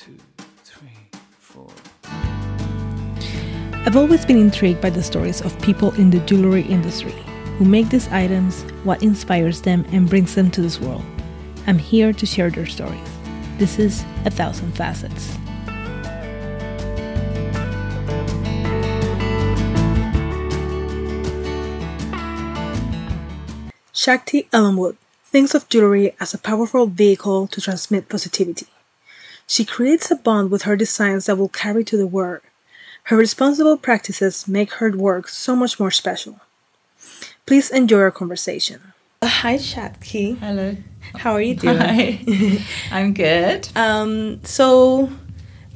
two, three, four. I've always been intrigued by the stories of people in the jewelry industry who make these items, what inspires them, and brings them to this world. I'm here to share their stories. This is A Thousand Facets. Shakti Ellenwood thinks of jewelry as a powerful vehicle to transmit positivity. She creates a bond with her designs that will carry to the world. Her responsible practices make her work so much more special. Please enjoy our conversation. Uh, hi, Shakti. Hello. How are you doing? Hi. I'm good. Um, so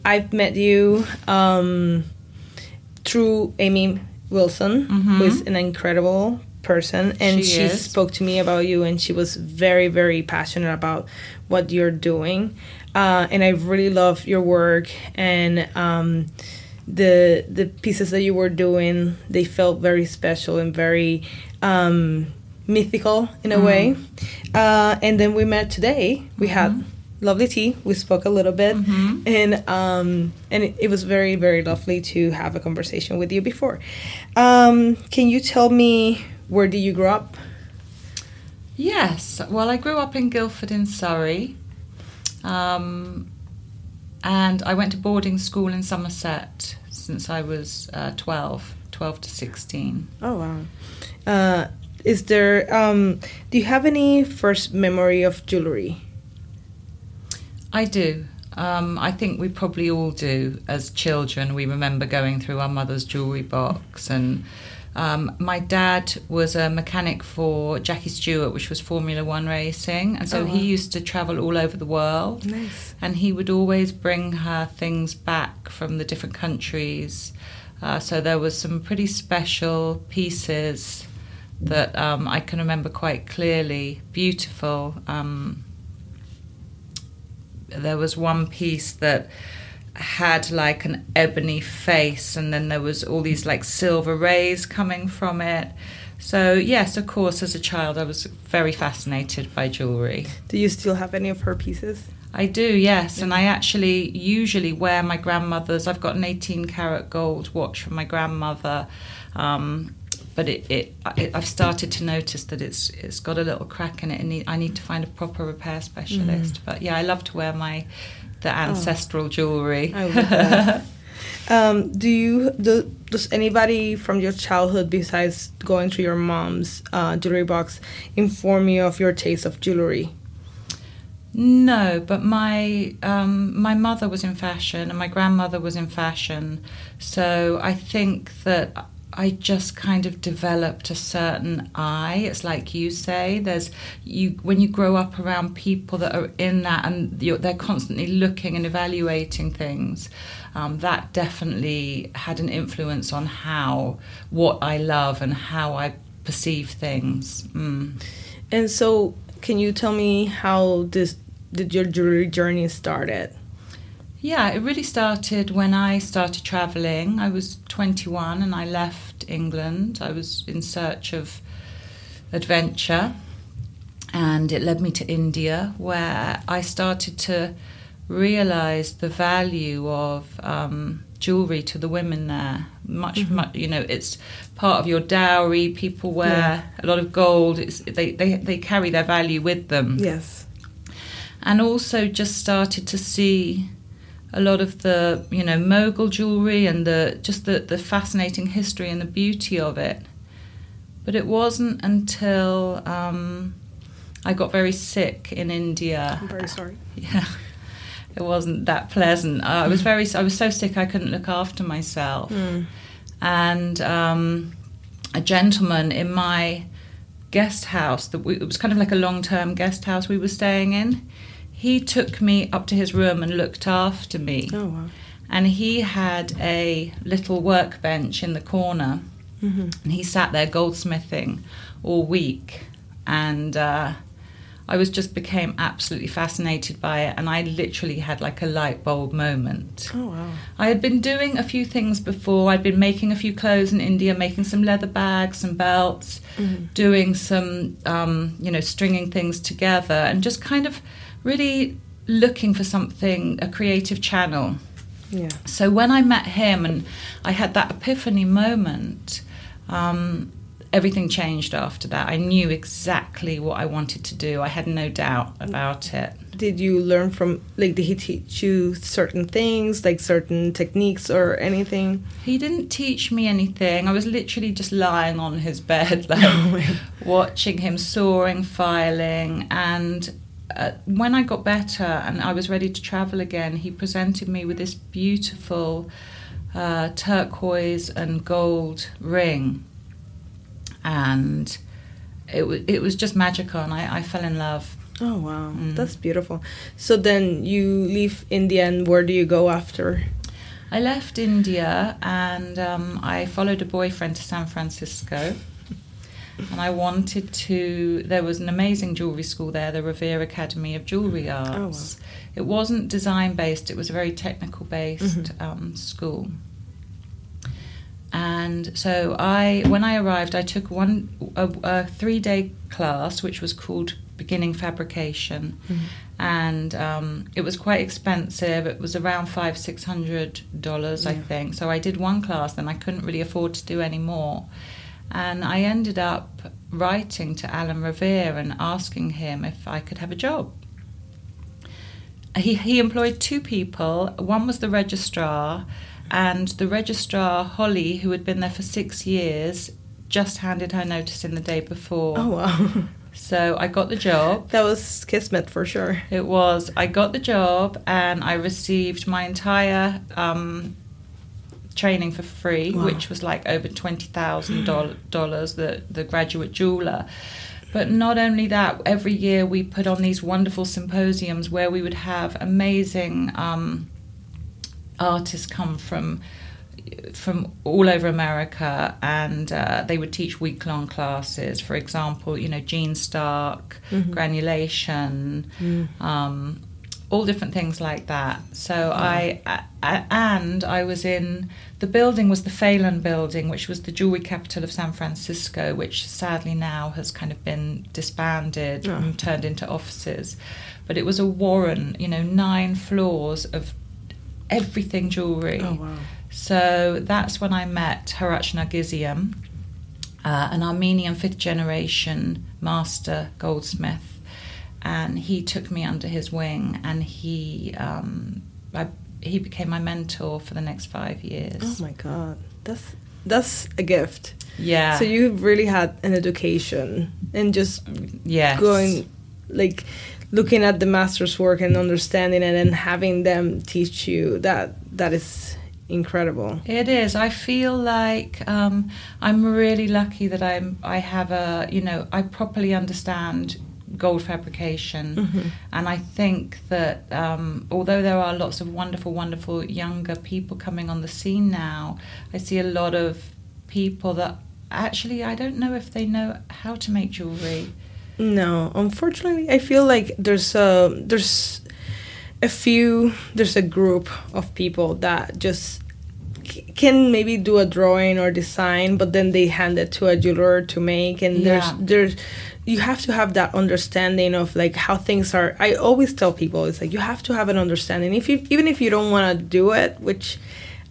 I've met you um, through Amy Wilson, who is an incredible person, and She she, spoke to me about you, and she was very, very passionate about what you're doing. Uh, and I really love your work and um, the the pieces that you were doing. They felt very special and very um, mythical in a way. Uh, and then we met today. We had lovely tea. We spoke a little bit, and um, and it, it was very very lovely to have a conversation with you before. Um, can you tell me where did you grow up? Yes. Well, I grew up in Guildford in Surrey. Um, and I went to boarding school in Somerset since I was uh, 12, 12 to 16. Oh wow. Uh, is there? Um, do you have any first memory of jewelry? I do. Um, I think we probably all do as children. We remember going through our mother's jewellery box. And um, my dad was a mechanic for Jackie Stewart, which was Formula One racing. And so Oh, he used to travel all over the world. Nice. And he would always bring her things back from the different countries. Uh, so there was some pretty special pieces that um, I can remember quite clearly. Beautiful. Um, there was one piece that had like an ebony face and then there was all these like silver rays coming from it. So yes of course as a child i was very fascinated by jewelry. Do you still have any of her pieces? i do yes and i actually usually wear my grandmother's. I've got an 18 karat gold watch from my grandmother um, but it, it, I- I've started to notice that it's it's got a little crack in it, and I need to find a proper repair specialist. But yeah, I love to wear my the ancestral jewelry. I love that. Um, do you do, does anybody from your childhood besides going through your mom's uh, jewelry box inform you of your taste of jewelry? No, but my um, my mother was in fashion and my grandmother was in fashion, so I think that I just kind of developed a certain eye. It's like you say, there's you when you grow up around people that are in that and they're constantly looking and evaluating things. Um, that definitely had an influence on how what I love and how I perceive things. Mm. And so, can you tell me how this did your jewelry journey started? Yeah, it really started when I started traveling. I was 21 and I left England. I was in search of adventure and it led me to India where I started to realize the value of um, jewelry to the women there. Much, much, you know, it's part of your dowry. People wear Yeah. a lot of gold. It's, they, they, they carry their value with them Yes. and also just started to see a lot of the you know mogul jewelry and the just the, the fascinating history and the beauty of it. But it wasn't until um, I got very sick in India. I'm very sorry. yeah. It wasn't that pleasant. I was very I was so sick I couldn't look after myself. Mm. and um, a gentleman in my guest house that we, it was kind of like a long-term guest house we were staying in he took me up to his room and looked after me Oh wow. and he had a little workbench in the corner hmm and he sat there goldsmithing all week and uh, i was just became absolutely fascinated by it and i literally had like a light bulb moment Oh wow. I had been doing a few things before. I'd been making a few clothes in India, making some leather bags, some belts, Mhm. doing some, um, you know, stringing things together, and just kind of really looking for something, a creative channel. Yeah. So when I met him and I had that epiphany moment, um, everything changed after that. I knew exactly what I wanted to do. I had no doubt about it. Did you learn from like did he teach you certain things, like certain techniques or anything? He didn't teach me anything. I was literally just lying on his bed, like watching him soaring, filing, and uh, when I got better and I was ready to travel again, he presented me with this beautiful uh, turquoise and gold ring, and it was it was just magical, and I, I fell in love. Oh wow, Mm. that's beautiful. So then you leave India, and where do you go after? I left India and um, I followed a boyfriend to San Francisco. And I wanted to. There was an amazing jewelry school there, the Revere Academy of Jewelry Arts. It wasn't design based; it was a very technical based um, school. And so I, when I arrived, I took one a, a three day class, which was called Beginning Fabrication, and um, it was quite expensive. It was around five six hundred dollars, I think. So I did one class, then I couldn't really afford to do any more, and I ended up writing to Alan Revere and asking him if I could have a job. He he employed two people. One was the registrar, and the registrar Holly, who had been there for six years, just handed her notice in the day before. Oh wow, So I got the job. that was kismet for sure. It was, I got the job and I received my entire um, training for free, Wow. which was like over $20,000, the, the graduate jeweler. But not only that, every year we put on these wonderful symposiums where we would have amazing um, artists come from from all over America, and uh, they would teach week long classes. For example, you know, Jean Stark, Mhm. granulation, Mm. um, all different things like that. So I, I, I- and I was in the building was the Phelan Building, which was the jewelry capital of San Francisco, which sadly now has kind of been disbanded Oh. and turned into offices. But it was a warren, you know, nine floors of everything jewelry. Oh wow. So that's when I met Harach Nargizian, uh, an Armenian fifth generation master goldsmith. And he took me under his wing and he, um, I, he became my mentor for the next five years. Oh my god, that's that's a gift. Yeah. So you really had an education and just yes. going like looking at the master's work and understanding it and having them teach you that that is incredible. It is. I feel like um, I'm really lucky that I'm. I have a. You know, I properly understand gold fabrication, Mhm. and I think that um, although there are lots of wonderful, wonderful younger people coming on the scene now, I see a lot of people that actually I don't know if they know how to make jewelry. No, unfortunately, I feel like there's a there's a few there's a group of people that just c- can maybe do a drawing or design, but then they hand it to a jeweler to make, and Yeah. there's there's you have to have that understanding of like how things are. I always tell people it's like you have to have an understanding if you even if you don't want to do it, which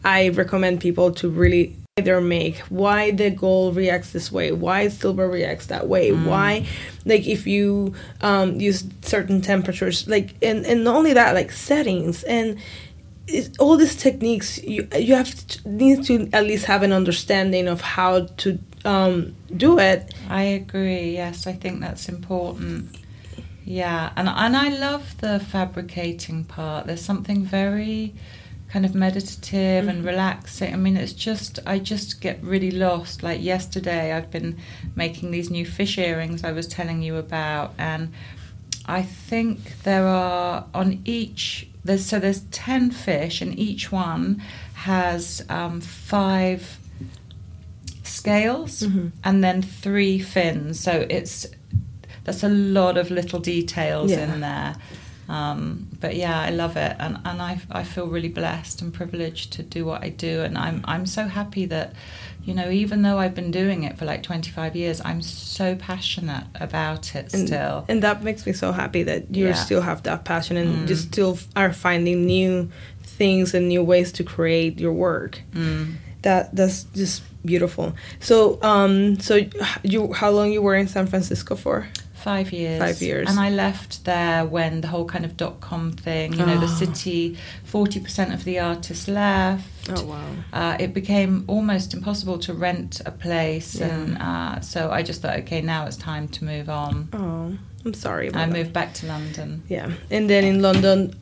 I recommend people to really either make why the gold reacts this way why silver reacts that way why like if you um, use certain temperatures like and, and not only that like settings and it's, all these techniques you you have to need to at least have an understanding of how to um, do it I agree. Yes, I think that's important. Yeah, and and I love the fabricating part. There's something very kind of meditative and relaxing. I mean, it's just I just get really lost. Like yesterday, I've been making these new fish earrings I was telling you about, and I think there are on each there's so there's ten fish, and each one has um, five scales Mhm. and then three fins. So it's that's a lot of little details Yeah. in there. Um, but yeah, I love it, and and I I feel really blessed and privileged to do what I do, and I'm I'm so happy that. You know, even though I've been doing it for like 25 years, I'm so passionate about it and, still. and that makes me so happy that you Yeah. still have that passion and Mm. you still are finding new things and new ways to create your work Mm. That that's just beautiful so um so you how long you were in san francisco for Five years. Five years. And I left there when the whole kind of dot com thing, you know, the Oh. city, 40% of the artists left. oh wow Uh, it became almost impossible to rent a place. Yeah. And uh, so I just thought, okay, now it's time to move on. oh i'm sorry about I that. moved back to London. yeah and then in london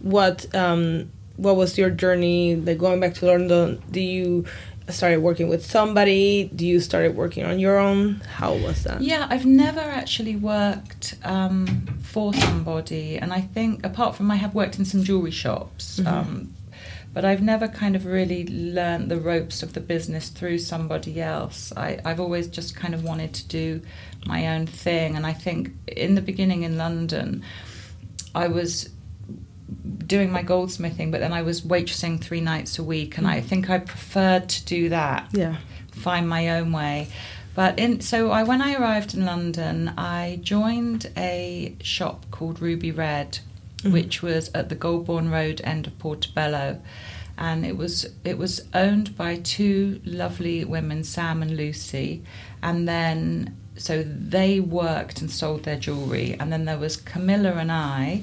what um what was your journey like going back to london do you started working with somebody do you started working on your own how was that Yeah, I've never actually worked um, for somebody, and I think apart from I have worked in some jewelry shops, Mhm. um, but I've never kind of really learned the ropes of the business through somebody else. I, I've always just kind of wanted to do my own thing, and I think in the beginning in London, I was doing my goldsmithing, but then I was waitressing three nights a week, and I think I preferred to do that. Yeah. Find my own way. But in so I when I arrived in London, I joined a shop called Ruby Red, Mhm. which was at the Golborne Road end of Portobello, and it was it was owned by two lovely women, Sam and Lucy, and then so they worked and sold their jewelry, and then there was Camilla and I,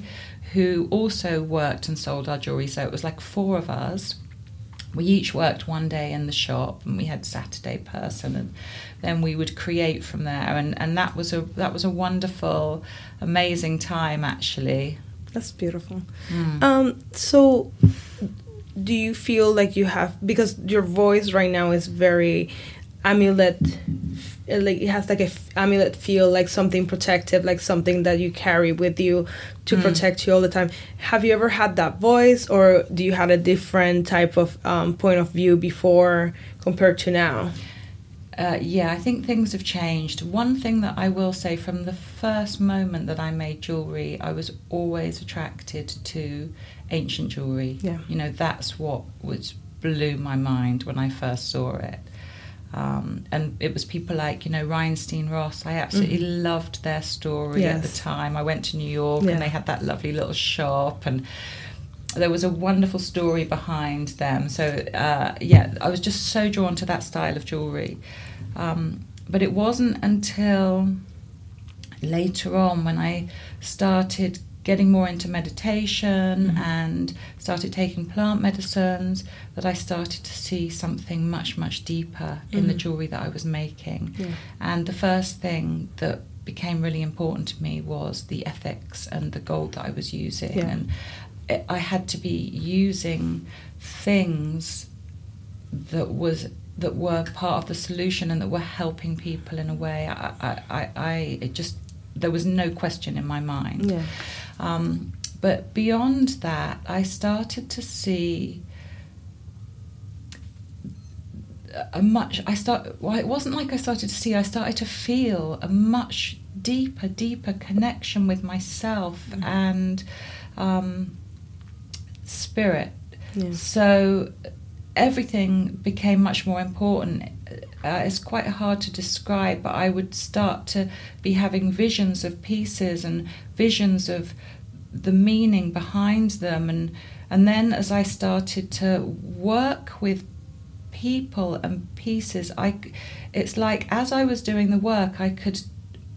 who also worked and sold our jewelry. So it was like four of us we each worked one day in the shop and we had saturday person and then we would create from there and, and that was a that was a wonderful amazing time actually that's beautiful Mm. Um, so do you feel like you have because your voice right now is very amulet like it has like a f- amulet feel like something protective like something that you carry with you to Mm. protect you all the time have you ever had that voice or do you had a different type of um, point of view before compared to now Uh, yeah, I think things have changed. One thing that I will say from the first moment that I made jewellery, I was always attracted to ancient jewellery. Yeah. You know, that's what was blew my mind when I first saw it. Um, and it was people like, you know, Reinstein Ross. I absolutely loved their story at the time. I went to New York Yeah. and they had that lovely little shop and there was a wonderful story behind them. So uh, yeah, I was just so drawn to that style of jewelry. Um, but it wasn't until later on when I started getting more into meditation Mhm. and started taking plant medicines that I started to see something much much deeper in the Mhm. jewelry that I was making. yeah And the first thing that became really important to me was the ethics and the gold that I was using. Yeah. And it, I had to be using things that was that were part of the solution and that were helping people in a way. I, I, I, I it just there was no question in my mind. yeah Um, but beyond that, I started to see a much. I start. Well, it wasn't like I started to see. I started to feel a much deeper, deeper connection with myself Mhm. and um, spirit. yeah So everything became much more important. Uh, it's quite hard to describe, but I would start to be having visions of pieces and visions of the meaning behind them, and and then as I started to work with people and pieces, I it's like as I was doing the work, I could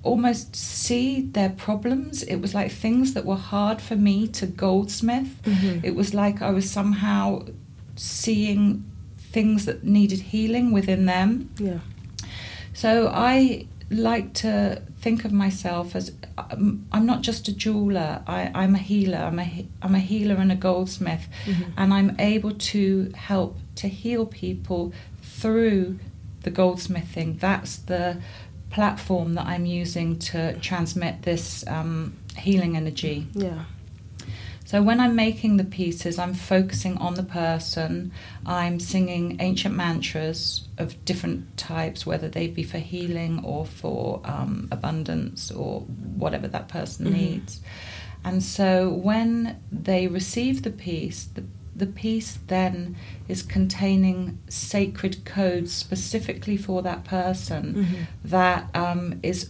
almost see their problems. It was like things that were hard for me to goldsmith. Mhm. It was like I was somehow seeing things that needed healing within them. yeah So I like to think of myself as um, I'm not just a jeweler. I, I'm a healer. I'm a I'm a healer and a goldsmith, Mhm. and I'm able to help to heal people through the goldsmithing. That's the platform that I'm using to transmit this um, healing energy. yeah So when I'm making the pieces, I'm focusing on the person. I'm singing ancient mantras of different types, whether they be for healing or for um, abundance or whatever that person Mhm. needs. And so when they receive the piece, the, the piece then is containing sacred codes specifically for that person Mm-hmm. that um, is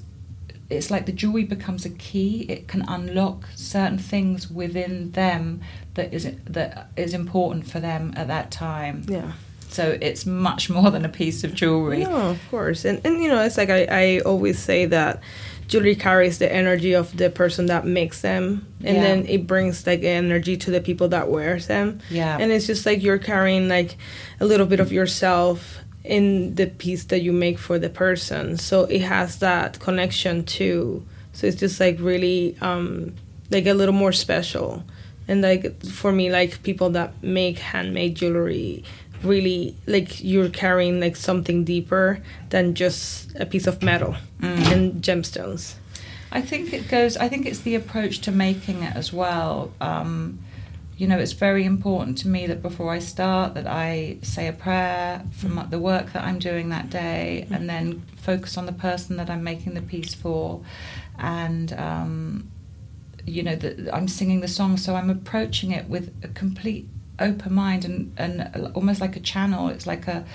it's like the jewelry becomes a key it can unlock certain things within them that is that is important for them at that time Yeah. so it's much more than a piece of jewelry No, of course. And, and you know, it's like I, I always say that jewelry carries the energy of the person that makes them. And Yeah. then it brings like energy to the people that wears them. yeah And it's just like you're carrying like a little bit of yourself in the piece that you make for the person. So it has that connection too. So it's just like really um like a little more special. And like for me like people that make handmade jewelry really like you're carrying like something deeper than just a piece of metal and gemstones. I think it goes. I think it's the approach to making it as well. Um, you know, it's very important to me that before I start, that I say a prayer for my, the work that I'm doing that day, and then focus on the person that I'm making the piece for, and um, you know that I'm singing the song. So I'm approaching it with a complete open mind and and almost like a channel. It's like a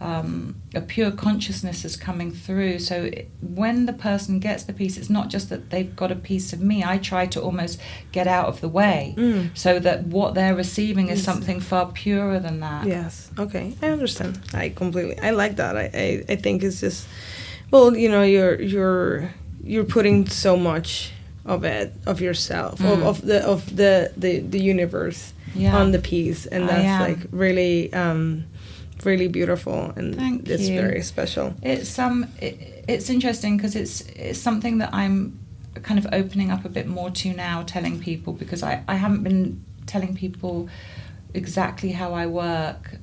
um, a pure consciousness is coming through. So it, when the person gets the piece, it's not just that they've got a piece of me. I try to almost get out of the way Mm. so that what they're receiving is Yes. something far purer than that. Yes. Okay. I understand. I completely. I like that. I, I, I think it's just, well, you know, you're you're you're putting so much of it of yourself of, Mm. of the of the the, the universe Yeah. on the piece, and that's like really um really beautiful and Thank it's you. very special. It's um, it, it's interesting because it's it's something that I'm kind of opening up a bit more to now, telling people because I I haven't been telling people exactly how I work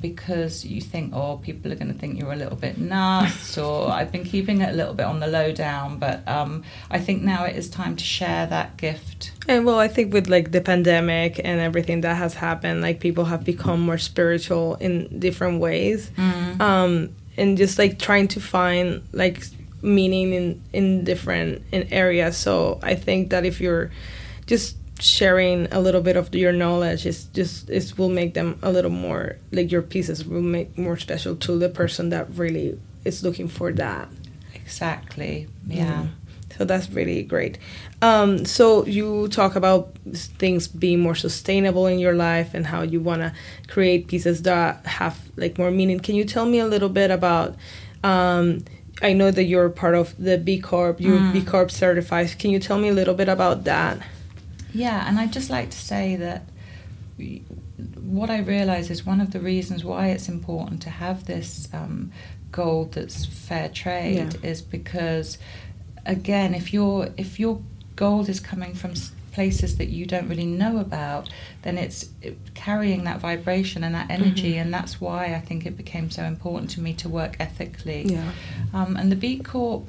because you think oh people are going to think you're a little bit nuts or I've been keeping it a little bit on the low down but um, I think now it is time to share that gift And well, I think with like the pandemic and everything that has happened, like people have become more spiritual in different ways. um, and just like trying to find like meaning in in different in areas. So I think that if you're just sharing a little bit of your knowledge, is just it will make them a little more like your pieces will make more special to the person that really is looking for that. exactly yeah So that's really great. Um, so you talk about things being more sustainable in your life and how you want to create pieces that have like more meaning. Can you tell me a little bit about? Um, I know that you're part of the B Corp. You're Mm. B Corp certified. Can you tell me a little bit about that? Yeah, and I'd just like to say that what I realize is one of the reasons why it's important to have this um, gold that's fair trade Yeah. is because, again, if your if your gold is coming from places that you don't really know about, then it's carrying that vibration and that energy, Mhm. and that's why I think it became so important to me to work ethically. Yeah. Um, and the B Corp,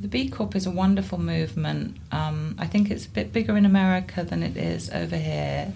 the B Corp is a wonderful movement. Um, I think it's a bit bigger in America than it is over here.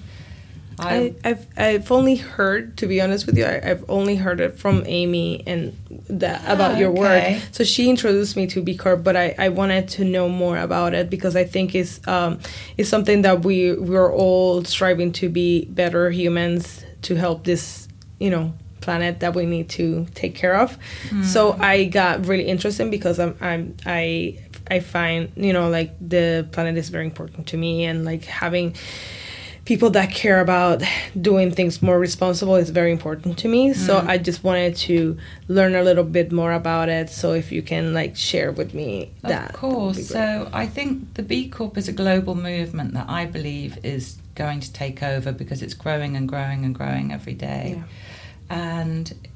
I, I've I've only heard, to be honest with you, I, I've only heard it from Amy and about your okay. work. So she introduced me to B Corp, but I, I wanted to know more about it because I think it's um it's something that we we're all striving to be better humans to help this you know planet that we need to take care of. Hmm. So I got really interested because I'm I'm I I find you know like the planet is very important to me and like having people that care about doing things more responsible is very important to me so hmm. i just wanted to learn a little bit more about it so if you can like share with me that Of that course. So I think the B Corp is a global movement that I believe is going to take over because it's growing and growing and growing every day. Yeah. And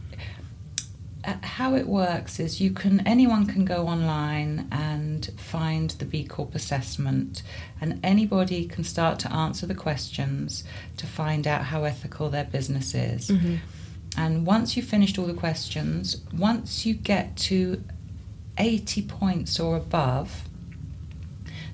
uh, how it works is you can anyone can go online and find the B Corp assessment and anybody can start to answer the questions to find out how ethical their business is. Mhm. And once you've finished all the questions, once you get to 80 points or above,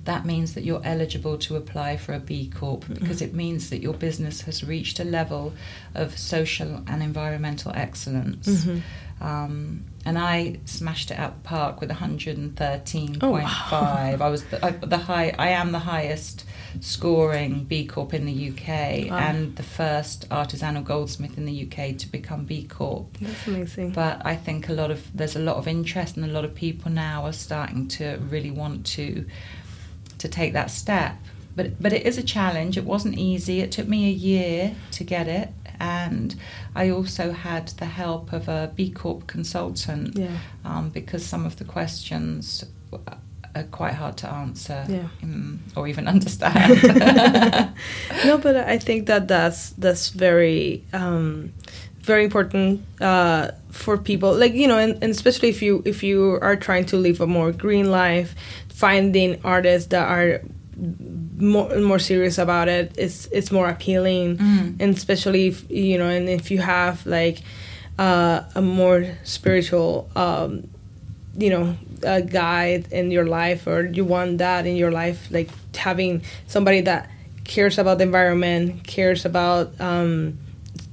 that means that you're eligible to apply for a B Corp because it means that your business has reached a level of social and environmental excellence. Mhm. Um, and I smashed it out the park with 113.5. Oh, wow. I was the, I, the high. I am the highest scoring B Corp in the UK Wow. and the first artisanal goldsmith in the UK to become B Corp. That's amazing. But I think a lot of there's a lot of interest and a lot of people now are starting to really want to to take that step. But but it is a challenge. It wasn't easy. It took me a year to get it, and I also had the help of a B Corp consultant yeah. um, because some of the questions are quite hard to answer Yeah. mm, or even understand. no, but I think that that's that's very um, very important uh, for people. Like you know, and, and especially if you if you are trying to live a more green life, finding artists that are more more serious about it is it's more appealing, Mm. and especially if you know, and if you have like uh, a more spiritual. Um, you know a guide in your life or you want that in your life like having somebody that cares about the environment cares about um,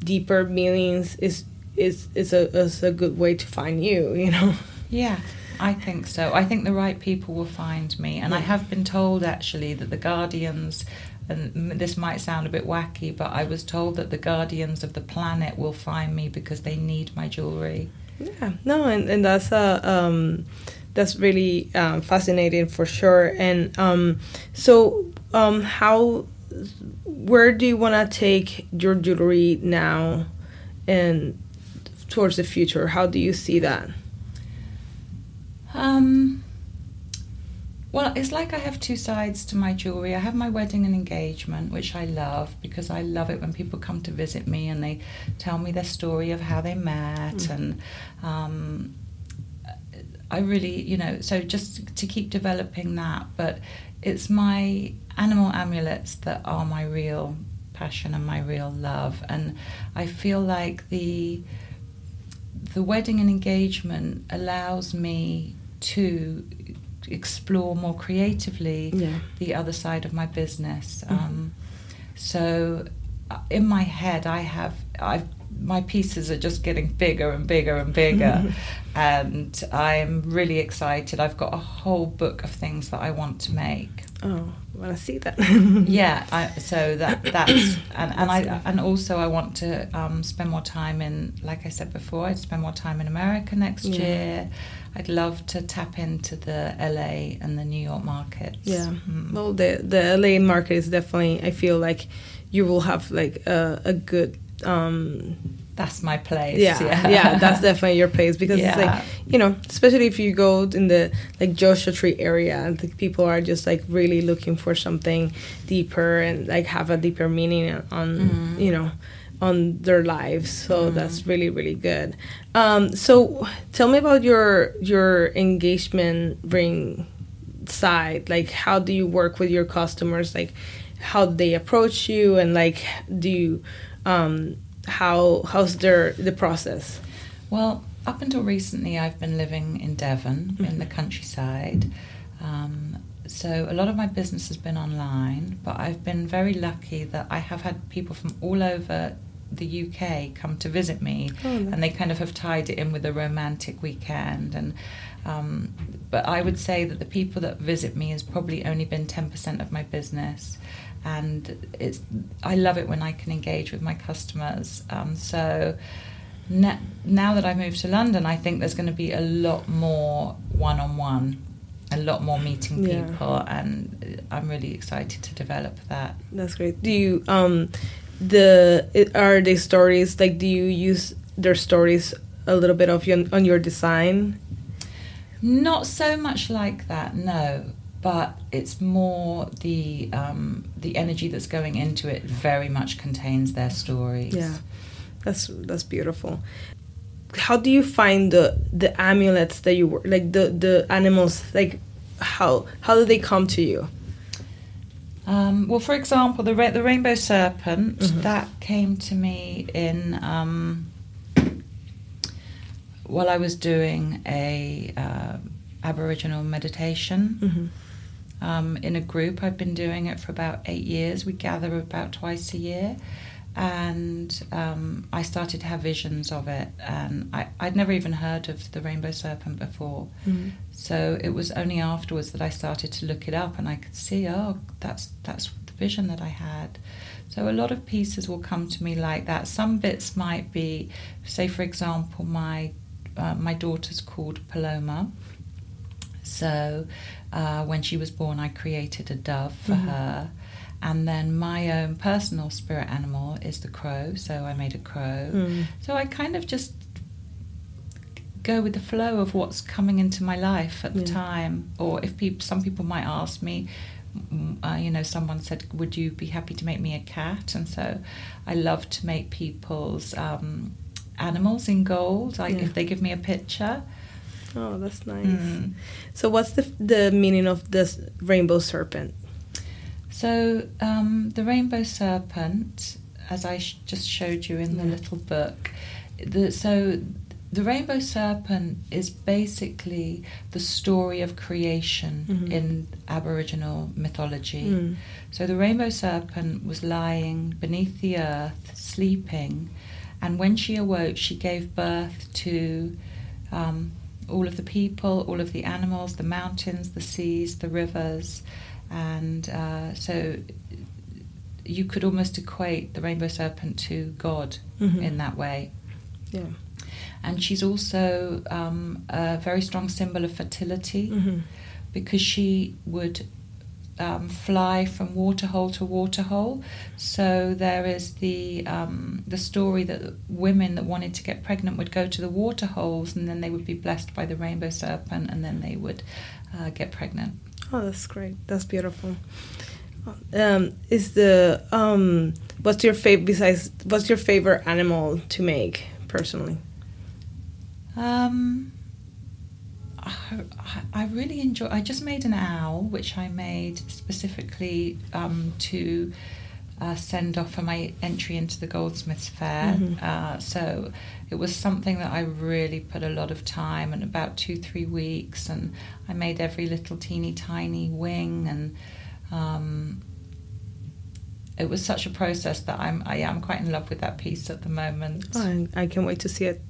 deeper meanings is is is a is a good way to find you you know Yeah, I think so. I think the right people will find me. And I have been told actually that the Guardians, and this might sound a bit wacky, but I was told that the Guardians of the planet will find me because they need my jewelry. yeah no and, and that's uh, um that's really um, fascinating for sure and um so um how where do you want to take your jewelry now and towards the future how do you see that Um, well, it's like I have two sides to my jewelry. I have my wedding and engagement, which I love because I love it when people come to visit me and they tell me their story of how they met Mm. and. Um, I really, you know, so just to keep developing that, but it's my animal amulets that are my real passion and my real love, and I feel like the the wedding and engagement allows me to explore more creatively yeah the other side of my business. Mhm. Um, so uh, in my head, I have I've my pieces are just getting bigger and bigger and bigger, and I'm really excited. I've got a whole book of things that I want to make. oh i want to see that Yeah, I, so that that's and, and I and also I want to um, spend more time in, like I said before, I'd spend more time in America next Yeah. year. I'd love to tap into the LA and the New York markets. Yeah. Mm. Well, the the LA market is definitely. I feel like you will have like a, a good. Um, that's my place. yeah, yeah, yeah that's definitely your place because it's like you know, especially if you go in the like Joshua Tree area, think people are just like really looking for something deeper and like have a deeper meaning on Mhm. you know on their lives. So Mhm. that's really really good. Um, so tell me about your your engagement ring side like how do you work with your customers like how they approach you and like do you um how how's their the process Well, up until recently, I've been living in Devon in Mhm. the countryside. Um, so a lot of my business has been online, but I've been very lucky that I have had people from all over the UK come to visit me, Oh, and they kind of have tied it in with a romantic weekend. And um, but I would say that the people that visit me has probably only been ten percent of my business, and it's I love it when I can engage with my customers. Um, so na- now that I've moved to London, I think there's going to be a lot more one on one, a lot more meeting Yeah. people, and I'm really excited to develop that. That's great. Do you um the are they stories like do you use their stories a little bit of your, on your design? Not so much like that, no. But it's more the um, the energy that's going into it. Very much contains their stories. Yeah. That's that's beautiful. How do you find the the amulets that you work like the the animals like how how do they come to you? Um, well, for example, the ra- the rainbow serpent Mhm. that came to me in um, while I was doing a uh, Aboriginal meditation Mm-hmm. Um, in a group. I've been doing it for about eight years. We gather about twice a year. And um, I started to have visions of it, and I, I'd never even heard of the rainbow serpent before. Mm-hmm. So it was only afterwards that I started to look it up, and I could see, oh, that's that's the vision that I had. So a lot of pieces will come to me like that. Some bits might be, say, for example, my uh, my daughter's called Paloma. So uh, when she was born, I created a dove for Mhm. her. And then my own personal spirit animal is the crow. So I made a crow. Mm. So I kind of just go with the flow of what's coming into my life at the Yeah. time. Or if people, some people might ask me, mm, uh, you know, someone said, "Would you be happy to make me a cat?" And so I love to make people's um, animals in gold. Like Yeah. if they give me a picture. Oh, that's nice. Mm. So, what's the the meaning of this rainbow serpent? So um, the rainbow serpent, as I sh- just showed you in the Yeah. little book, the, so the rainbow serpent is basically the story of creation Mhm. in Aboriginal mythology. Mm. So the rainbow serpent was lying beneath the earth, sleeping, and when she awoke, she gave birth to um, all of the people, all of the animals, the mountains, the seas, the rivers, and uh, so you could almost equate the rainbow serpent to God Mhm. in that way. Yeah. And she's also um, a very strong symbol of fertility Mhm. because she would um, fly from waterhole to waterhole. So there is the um, the story that women that wanted to get pregnant would go to the waterholes and then they would be blessed by the rainbow serpent and then they would uh, get pregnant. Oh, that's great. That's beautiful. Um, is the um, what's your favorite besides what's your favorite animal to make personally? Um, I, I really enjoy. I just made an owl, which I made specifically um, to uh, send off for my entry into the Goldsmiths Fair. Mhm. Uh, so it was something that I really put a lot of time and about two, three weeks, and I made every little teeny tiny wing, and um, it was such a process that I'm I am quite in love with that piece at the moment. Oh, I, I can't wait to see it.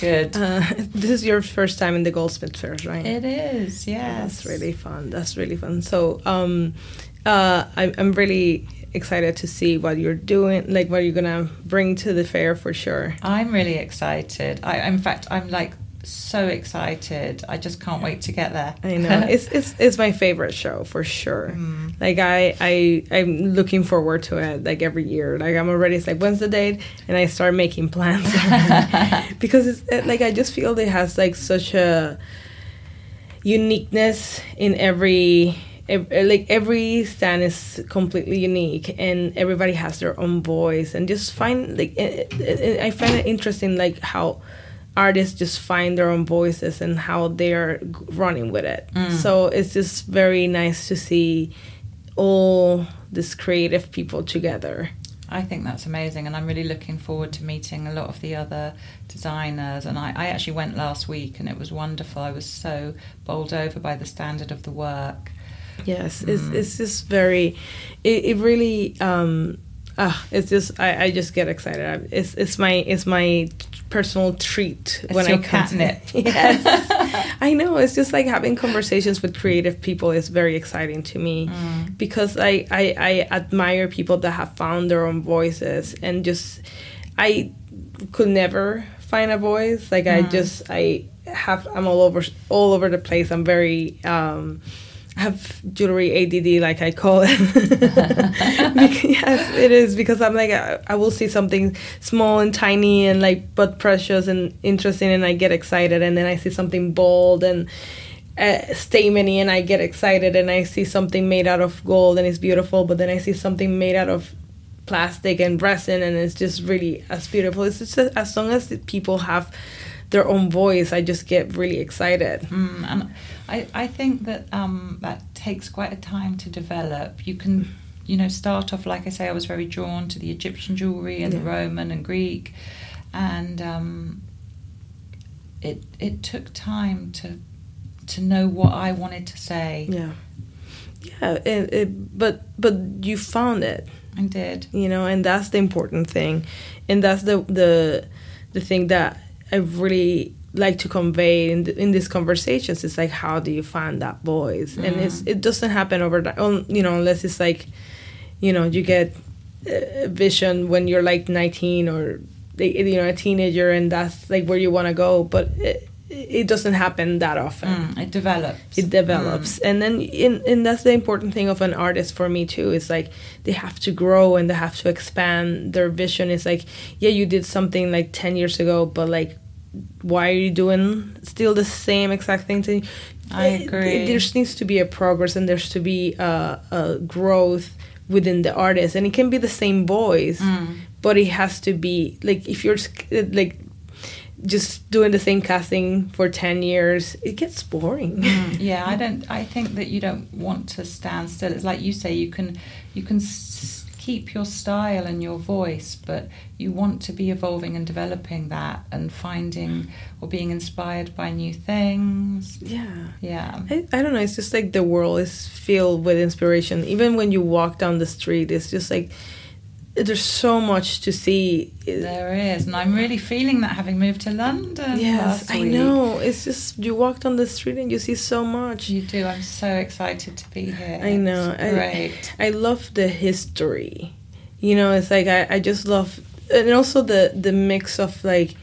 Good. Uh, this is your first time in the Goldsmith Fair, right? It is, Yeah, yes. That's really fun. That's really fun. So, um, uh, I, I'm really excited to see what you're doing, like what you're gonna bring to the fair for sure. I'm really excited. I, in fact, I'm like so excited. I just can't wait to get there. I know it's it's it's my favorite show for sure. Mm. Like I I I'm looking forward to it like every year. Like I'm already it's like when's the date, and I start making plans because it's it, like I just feel it has like such a uniqueness in every. ev- Like every stand is completely unique, and everybody has their own voice, and just find like it, it, it- I find it interesting, like how artists just find their own voices and how they're running with it. Mm. So it's just very nice to see all these creative people together. I think that's amazing, and I'm really looking forward to meeting a lot of the other designers. And I, I actually went last week, and it was wonderful. I was so bowled over by the standard of the work. Yes, it's Mm. it's just very, it, it really, um, ah, it's just I, I just get excited. It's it's my it's my personal treat It's when I come to- catnip. yes, I know. It's just like having conversations with creative people is very exciting to me. Mm. because I, I I admire people that have found their own voices and just I could never find a voice like I Mm. just I have I'm all over all over the place I'm very um I have jewelry ADD like I call it. Yes it is because I'm like I, I will see something small and tiny and like but precious and interesting and I get excited. And then I see something bold and uh, and I get excited. And I see something made out of gold and it's beautiful, but then I see something made out of plastic and resin and it's just really as beautiful. It's just as long as people have their own voice, I just get really excited. Mm, and I, I think that um, that takes quite a time to develop. You can, you know, start off like I say. I was very drawn to the Egyptian jewelry and the Roman and Greek, and um, it it took time to to know what I wanted to say. Yeah, yeah. It, it, but but you found it. I did. you know and that's the important thing and that's the the the thing that i really like to convey in, the, in these conversations it's like how do you find that voice and it's Mm. it doesn't happen over um, you know unless it's like you know you get a vision when you're like 19 or you know a teenager and that's like where you want to go but it, it doesn't happen that often Mm, it develops. it develops and then in, and that's the important thing of an artist for me too is like they have to grow and they have to expand their vision it's like yeah you did something like 10 years ago but like why are you doing still the same exact thing to I agree. it- there needs to be a progress and there's to be a, a growth within the artist and it can be the same voice Mm. but it has to be like if you're like just doing the same casting for 10 years it gets boring. Mm, yeah i don't i think that you don't want to stand still. It's like you say you can you can s- keep your style and your voice but you want to be evolving and developing that and finding or being inspired by new things. Yeah. Yeah. I, I don't know it's just like the world is filled with inspiration. Even when you walk down the street it's just like there's so much to see. There is and i'm really feeling that having moved to london yes i know. It's just you walk down the street and you see so much. You do i'm so excited to be here. I know. It's I- great. I love the history. You know, it's like I, I just love and also the the mix of like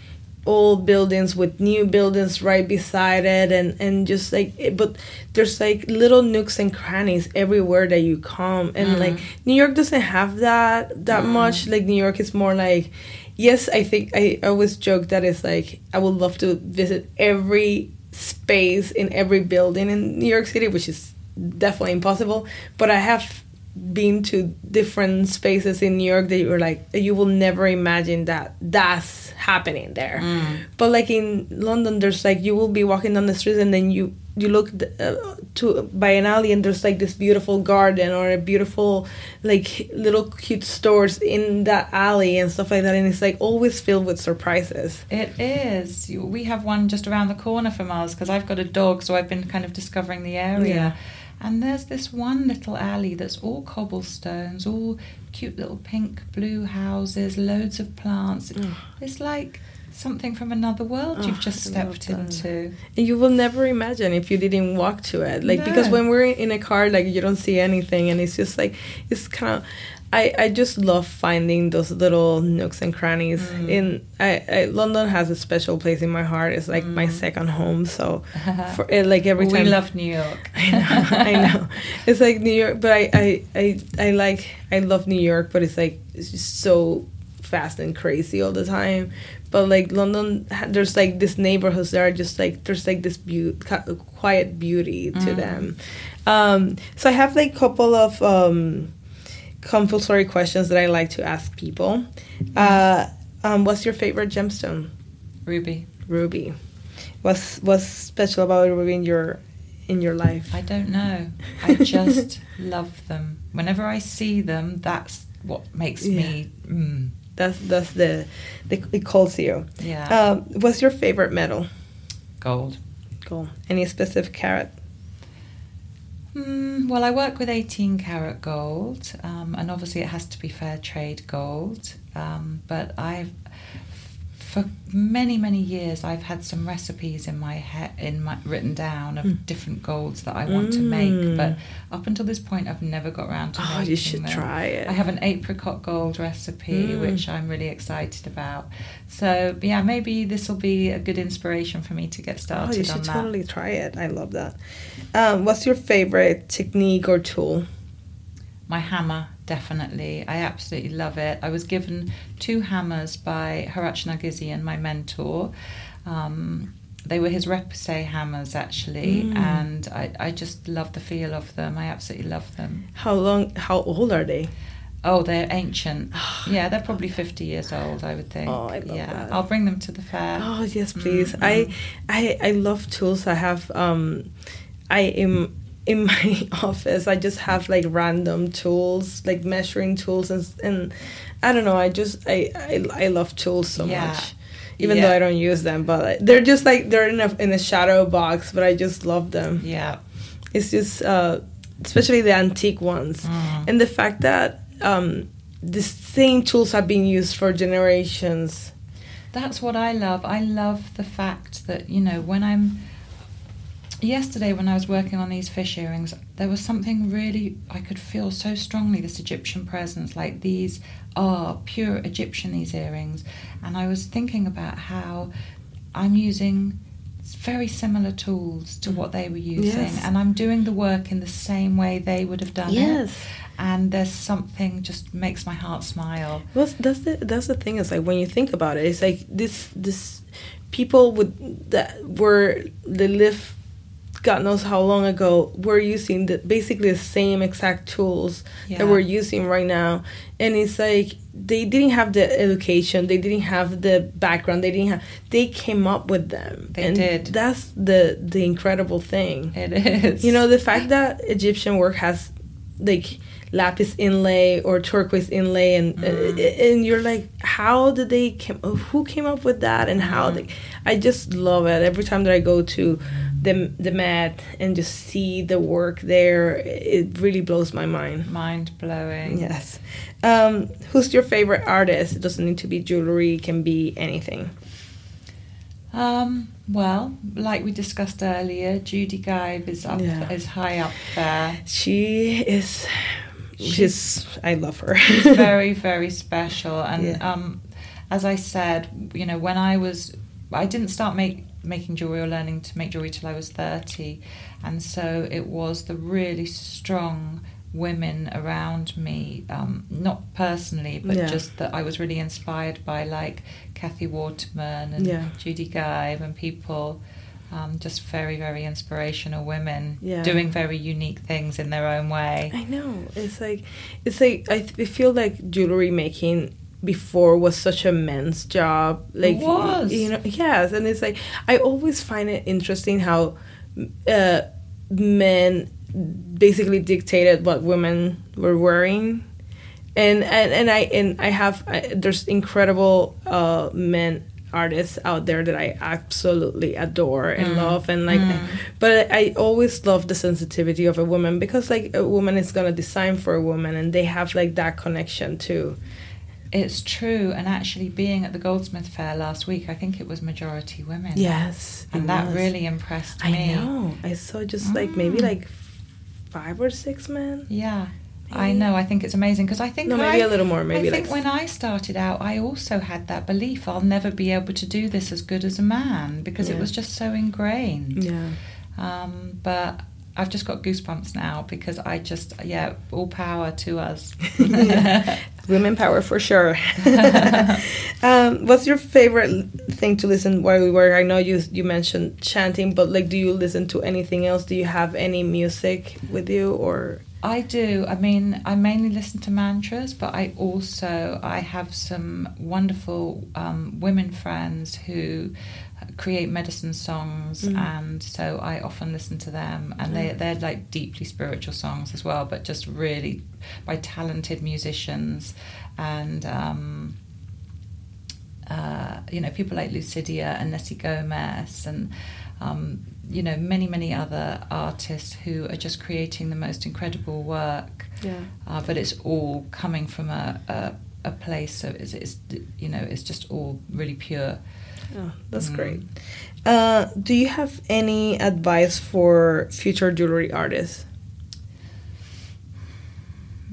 old buildings with new buildings right beside it and and just like it, but there's like little nooks and crannies everywhere that you come and Mm. like New York doesn't have that that Mm. much like New York is more like yes I think I always joke that it's like I would love to visit every space in every building in New York City which is definitely impossible but I have been to different spaces in New York that you were like you will never imagine that that's happening there Mm. but like in London there's like you will be walking down the streets and then you you look uh, to by an alley and there's like this beautiful garden or a beautiful like little cute stores in that alley and stuff like that and it's like always filled with surprises It is. We have one just around the corner from ours because I've got a dog, so I've been kind of discovering the area. Yeah. And there's this one little alley that's all cobblestones, all cute little pink blue houses, loads of plants. Oh. It's like something from another world Oh, you've just I stepped into. and you will never imagine if you didn't walk to it like because when we're in a car like you don't see anything and it's just like it's kind of I, I just love finding those little nooks and crannies Mm. in I, I London has a special place in my heart it's like my Mm. second home so for like every time we love New York. I know, I know. It's like New York, but I, I, I, I like, I love New York, but it's like it's just so fast and crazy all the time. But like London, there's like this neighborhoods that are just like there's like this ca- quiet beauty to Mm. them. Um, so I have like a couple of um, compulsory questions that I like to ask people. Uh, um, what's your favorite gemstone? Ruby. Ruby. What's what's special about ruby in your in your life? I don't know. I just love them. Whenever I see them, that's what makes me. Mm, That's that's the, the it calls you. yeah. Um, what's your favorite metal? Gold. Gold. Any specific karat? Mm, well, I work with 18 karat gold, um, and obviously it has to be fair trade gold. Um, but I've, for many many years, I've had some recipes in my head, in my written down of Mm. different golds that I want to make. Mm. But up until this point, I've never got around to. Oh, making you should them. try it. I have an apricot gold recipe, Mm. which I'm really excited about. So yeah, maybe this will be a good inspiration for me to get started Oh, you should that. totally try it. I love that. Um, what's your favorite technique or tool? My hammer, definitely. I absolutely love it. I was given two hammers by Harach Nagizian, my mentor. Um, they were his repoussé hammers, actually, Mm. and I, I just love the feel of them. I absolutely love them. How long? How old are they? Oh, they're ancient. yeah, they're probably 50 years old, I would think. Oh, I love yeah, that. I'll bring them to the fair. Oh yes, please. Mm, I. I I love tools. I have um, I am in my office. I just have like random tools, like measuring tools, and and I don't know. I just I I, I love tools so Yeah. much. Even though I don't use them, but they're just like they're in a in a shadow box, but I just love them. Yeah. It's just uh, especially the antique ones, Mm. and the fact that um, the same tools have been used for generations. That's what I love. I love the fact that, you know, when I'm yesterday when I was working on these fish earrings, there was something really I could feel so strongly this Egyptian presence. Like these are pure Egyptian these earrings, and I was thinking about how I'm using very similar tools to what they were using, Yes. and I'm doing the work in the same way they would have done it. Yes. And there's something just makes my heart smile. Well, that's the that's the thing is like when you think about it, it's like this this people with that were they live God knows how long ago we're using the basically the same exact tools Yeah. that we're using right now, and it's like they didn't have the education, they didn't have the background, they didn't have they came up with them. They and did. That's the the incredible thing. It is. You know, the fact that Egyptian work has like lapis inlay or turquoise inlay and uh, and you're like how did they came who came up with that and how they I just love it every time that I go to the the Met and just see the work there it really blows my mind mind blowing. yes um who's your favorite artist it doesn't need to be jewelry it can be anything Um, well, like we discussed earlier, Judy Geib is up Yeah. is high up there. she is she's I love her very, very special. And Yeah. um, as I said, you know, when I was, I didn't start make, making jewelry or learning to make jewelry till I was thirty, and so it was the really strong women around me, um, not personally, but Yeah. just that I was really inspired by, like Cathy Waterman and Yeah. Judy Geib and people. Um, just very, very inspirational women Yeah. doing very unique things in their own way. I know. It's like it's like I, th- I feel like jewelry making before was such a men's job. Like was. you know, yes, and it's like I always find it interesting how uh, men basically dictated what women were wearing. And, and and I and I have I, there's incredible uh, men artists out there that I absolutely adore and love and like but I always love the sensitivity of a woman because like a woman is gonna design for a woman and they have like that connection too. It's true, and actually, being at the Goldsmith Fair last week, I think it was majority women. Yes, and that was. really impressed I me. know. I saw just like maybe Mm. like five or six men. Yeah, I know. I think it's amazing because I think No, maybe I- a little more, maybe I think like- when I started out, I also had that belief I'll never be able to do this as good as a man because it was just so ingrained. Yeah. Um, but I've just got goosebumps now because I just yeah, all power to us. Yeah. Women power for sure. um, what's your favorite thing to listen while we were? I know you you mentioned chanting, but like, do you listen to anything else? Do you have any music with you or? I do. I mean, I mainly listen to mantras, but I also I have some wonderful um, women friends who create medicine songs, Mm. and so I often listen to them. And they Mm. they're like deeply spiritual songs as well, but just really by talented musicians and. Um, uh, you know, people like Lucidia and Nessi Gomes and, um, you know, many, many other artists who are just creating the most incredible work. Yeah. Uh, but it's all coming from a, a, a place of, it's, it's, you know, it's just all really pure. Oh, that's Mm. great. Uh, do you have any advice for future jewelry artists?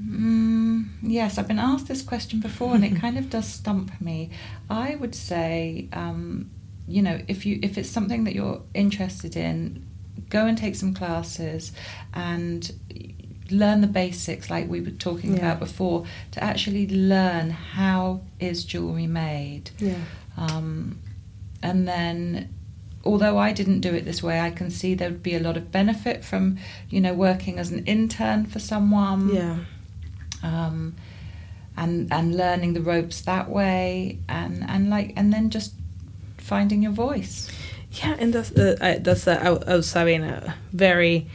Mm, yes, I've been asked this question before, and it kind of does stump me. I would say, um, you know, if you if it's something that you're interested in, go and take some classes and learn the basics, like we were talking Yeah. about before, to actually learn how is jewelry made. Yeah. Um, and then, although I didn't do it this way, I can see there would be a lot of benefit from, you know, working as an intern for someone Yeah. um, and and learning the ropes that way, and and like and then just finding your voice. Yeah, and that's uh, I, that's uh, I, I was having a very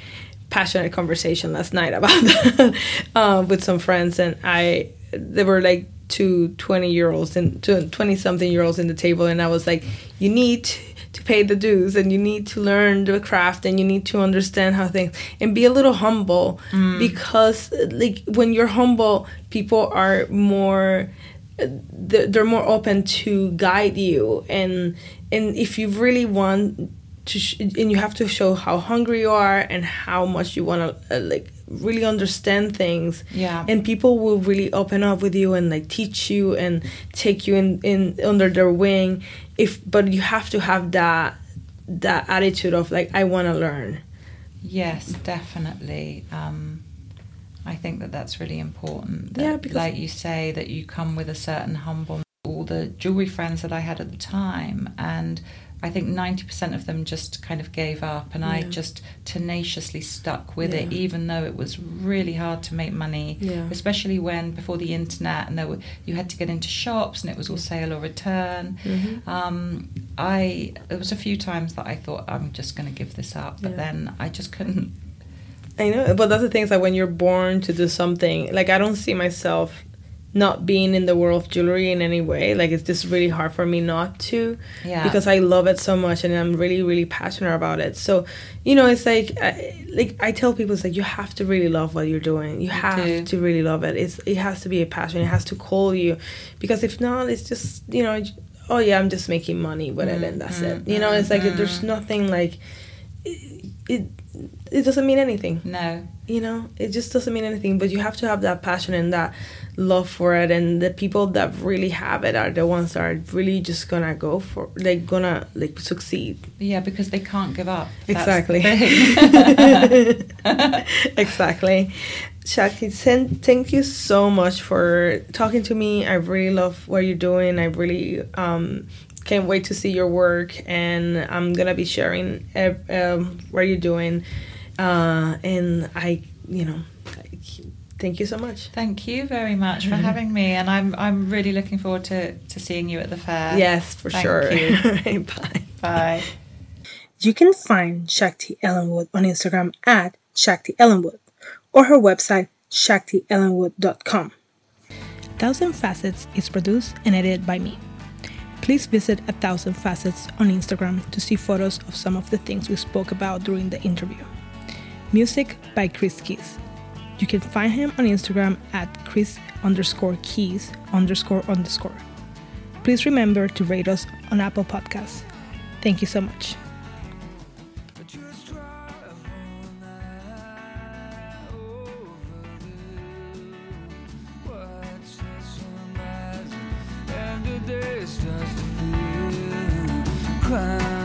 passionate conversation last night about that uh, with some friends, and I there were like two 20 year olds and to 20 something year olds in the table, and I was like, you need to pay the dues, and you need to learn the craft, and you need to understand how things, and be a little humble, because uh, like when you're humble, people are more they're they're more open to guide you and and if you really want to sh- and you have to show how hungry you are and how much you want to uh, like really understand things Yeah. and people will really open up with you and like teach you and take you in, in under their wing if but you have to have that that attitude of like i want to learn Yes, definitely. Um, I think that that's really important. That, Yeah, because- like you say, that you come with a certain humble. All the jewelry friends that I had at the time, and I think ninety percent of them just kind of gave up, and I just tenaciously stuck with it, even though it was really hard to make money. Yeah. Especially when before the internet, and there were you had to get into shops, and it was all sale or return. Mhm. Um, I there was a few times that I thought I'm just going to give this up, but Yeah. then I just couldn't. I know, but that's the thing is that when you're born to do something, like I don't see myself not being in the world of jewelry in any way. Like it's just really hard for me not to, Yeah. because I love it so much and I'm really, really passionate about it. So, you know, it's like, I, like I tell people, it's like you have to really love what you're doing. You have to really love it. It's it has to be a passion. It has to call you, because if not, it's just you know, oh yeah, I'm just making money with it and that's it. You know, it's like mm-hmm. there's nothing like it, it. It doesn't mean anything No. you know it just doesn't mean anything but you have to have that passion and that love for it and the people that really have it are the ones that are really just gonna go for like gonna like succeed Yeah, because they can't give up. Exactly exactly Shakti, sen- thank you so much for talking to me. I really love what you're doing. I really um, can't wait to see your work, and I'm gonna be sharing ev- um, what you're doing. Uh, and I, you know, I- thank you so much. Thank you very much for mm-hmm. having me, and I'm I'm really looking forward to, to seeing you at the fair. yes, for Thank sure. you. Bye. Bye. You can find Shakti Ellenwood on Instagram at Shakti Ellenwood or her website shaktiellenwood.com. Thousand Facets is produced and edited by me. Please visit A Thousand Facets on Instagram to see photos of some of the things we spoke about during the interview. Music by Chris Keys. You can find him on Instagram at Chris underscore Keys underscore underscore. Please remember to rate us on Apple Podcasts. Thank you so much. To feel